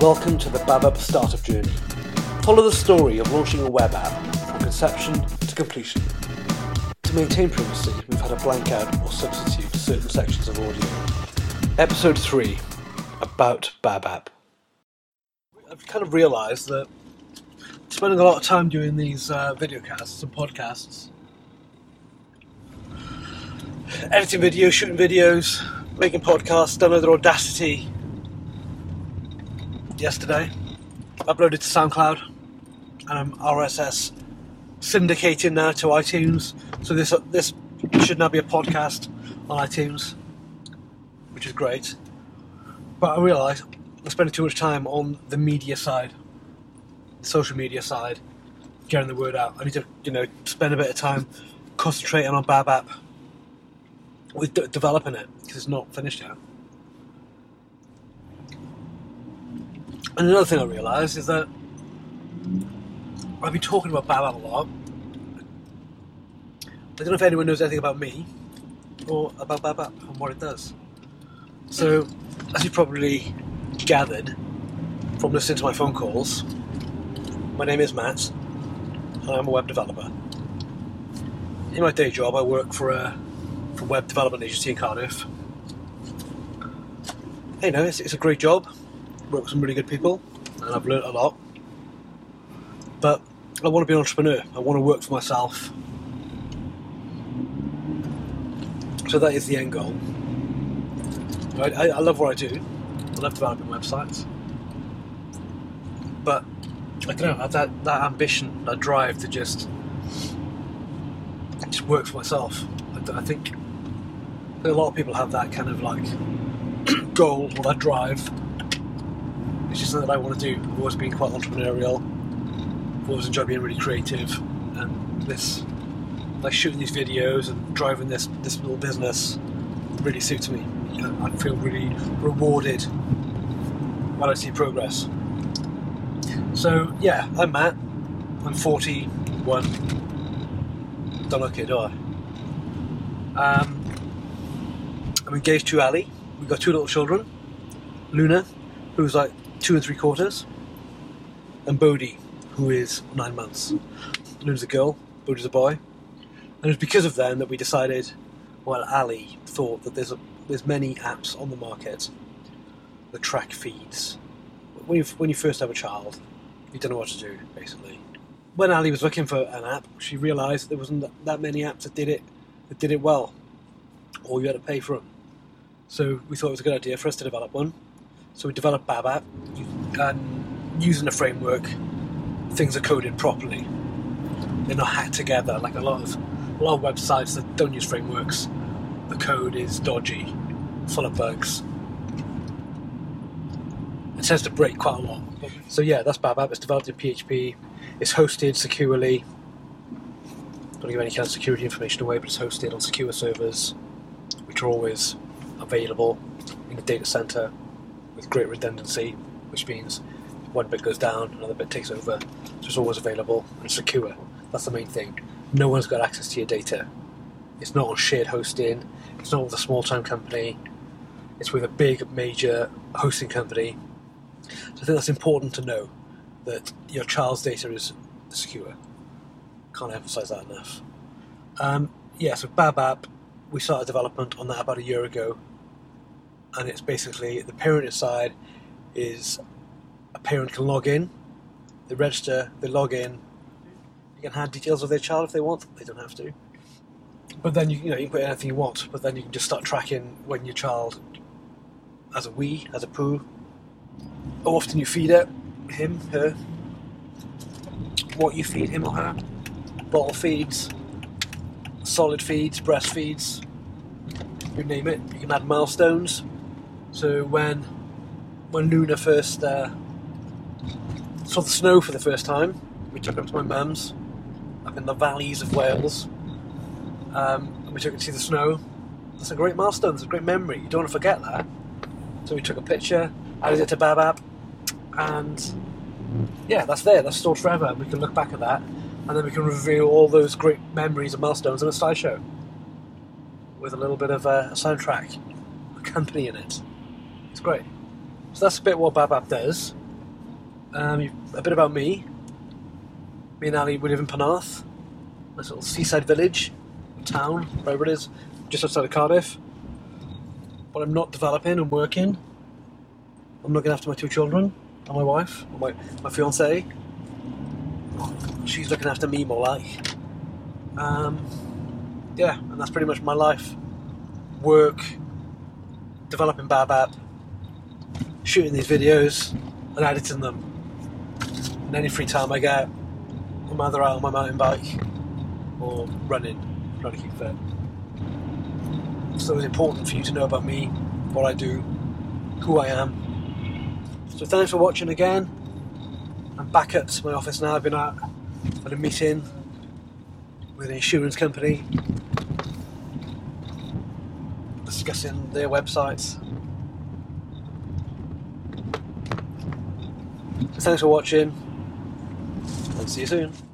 Welcome to the BabApp startup journey. Follow the story of launching a web app from conception to completion. To maintain privacy, we've had to blank out or substitute certain sections of audio. Episode 3 About BabApp. I've kind of realised that spending a lot of time doing these uh, videocasts and podcasts, editing videos, shooting videos, making podcasts, done under Audacity yesterday, uploaded to SoundCloud, and I'm RSS syndicating now to iTunes. So this uh, this should now be a podcast on iTunes, which is great. But I realise I'm spending too much time on the media side, the social media side, getting the word out. I need to, you know, spend a bit of time concentrating on BabApp with de- developing it because it's not finished yet. And another thing I realised is that I've been talking about BabApp a lot. I don't know if anyone knows anything about me or about BabApp and what it does. So, as you probably gathered from listening to my phone calls, my name is Matt, and I'm a web developer. In my day job, I work for a, for web development agency in Cardiff. Hey, know, it's, it's a great job. Work with some really good people, and I've learnt a lot. But I want to be an entrepreneur. I want to work for myself. So that is the end goal. I, I, I love what I do. I love developing websites. But I don't know, that, that ambition, that drive to just just work for myself. I, I think a lot of people have that kind of like goal or that drive. It's just something that I want to do. I've always been quite entrepreneurial. I've always enjoyed being really creative, and this, like shooting these videos and driving this this little business, really suits me. I feel really rewarded when I see progress. So yeah, I'm Matt. I'm 41. Don't look it, do I? Um, I'm engaged to Ali. We've got two little children. Luna, who's like two and three quarters, and Bodhi, who is nine months. Luna's a girl, Bodhi's a boy. And it was because of them that we decided, well, Ali thought that there's a, there's many apps on the market that track feeds. When you, when you first have a child, you don't know what to do, basically. When Ali was looking for an app, she realised there wasn't that many apps that did it that did it well, or you had to pay for them. So we thought it was a good idea for us to develop one. So we developed BabApp, and using a framework, things are coded properly. They're not hacked together like a lot of a lot of websites that don't use frameworks. The code is dodgy, full of bugs. It tends to break quite a lot. So yeah, that's BabApp. It's developed in PHP. It's hosted securely. Don't give any kind of security information away, but it's hosted on secure servers, which are always available in the data center with great redundancy, which means one bit goes down, another bit takes over. So it's always available and secure. That's the main thing. No one's got access to your data. It's not on shared hosting. It's not with a small-time company. It's with a big, major hosting company. So I think that's important to know that your child's data is secure. Can't emphasize that enough. Um, yeah, so BabApp, we started development on that about a year ago, and it's basically the parent side is a parent can log in, they register, they log in, you can add details of their child if they want, they don't have to. But then you, you know you can put anything you want, but then you can just start tracking when your child has a wee, has a poo, how often you feed it, him, her, what you feed him or her, bottle feeds, solid feeds, breastfeeds, you name it. You can add milestones. So when when Luna first uh, saw the snow for the first time, we took her to my mum's up in the valleys of Wales. Um, and we took her to see the snow. That's a great milestone. It's a great memory. You don't want to forget that. So we took a picture, added it to BabApp, and yeah, that's there. That's stored forever. We can look back at that, and then we can reveal all those great memories and milestones in a slideshow with a little bit of a soundtrack accompanying it. It's great. So that's a bit what BabApp does. Um, a bit about me. Me and Ali, we live in Penarth, nice little seaside village, town, wherever it is, just outside of Cardiff. But I'm not developing and working. I'm looking after my two children and my wife, and my, my fiance. She's looking after me more like. Um, yeah, and that's pretty much my life. Work, developing BabApp, shooting these videos, and editing them. And any free time I get, I'm either out on my mountain bike or running, trying to keep fit. So it's important for you to know about me, what I do, who I am. So thanks for watching again. I'm back at my office now. I've been at, at a meeting with an insurance company discussing their websites. Thanks for watching and see you soon.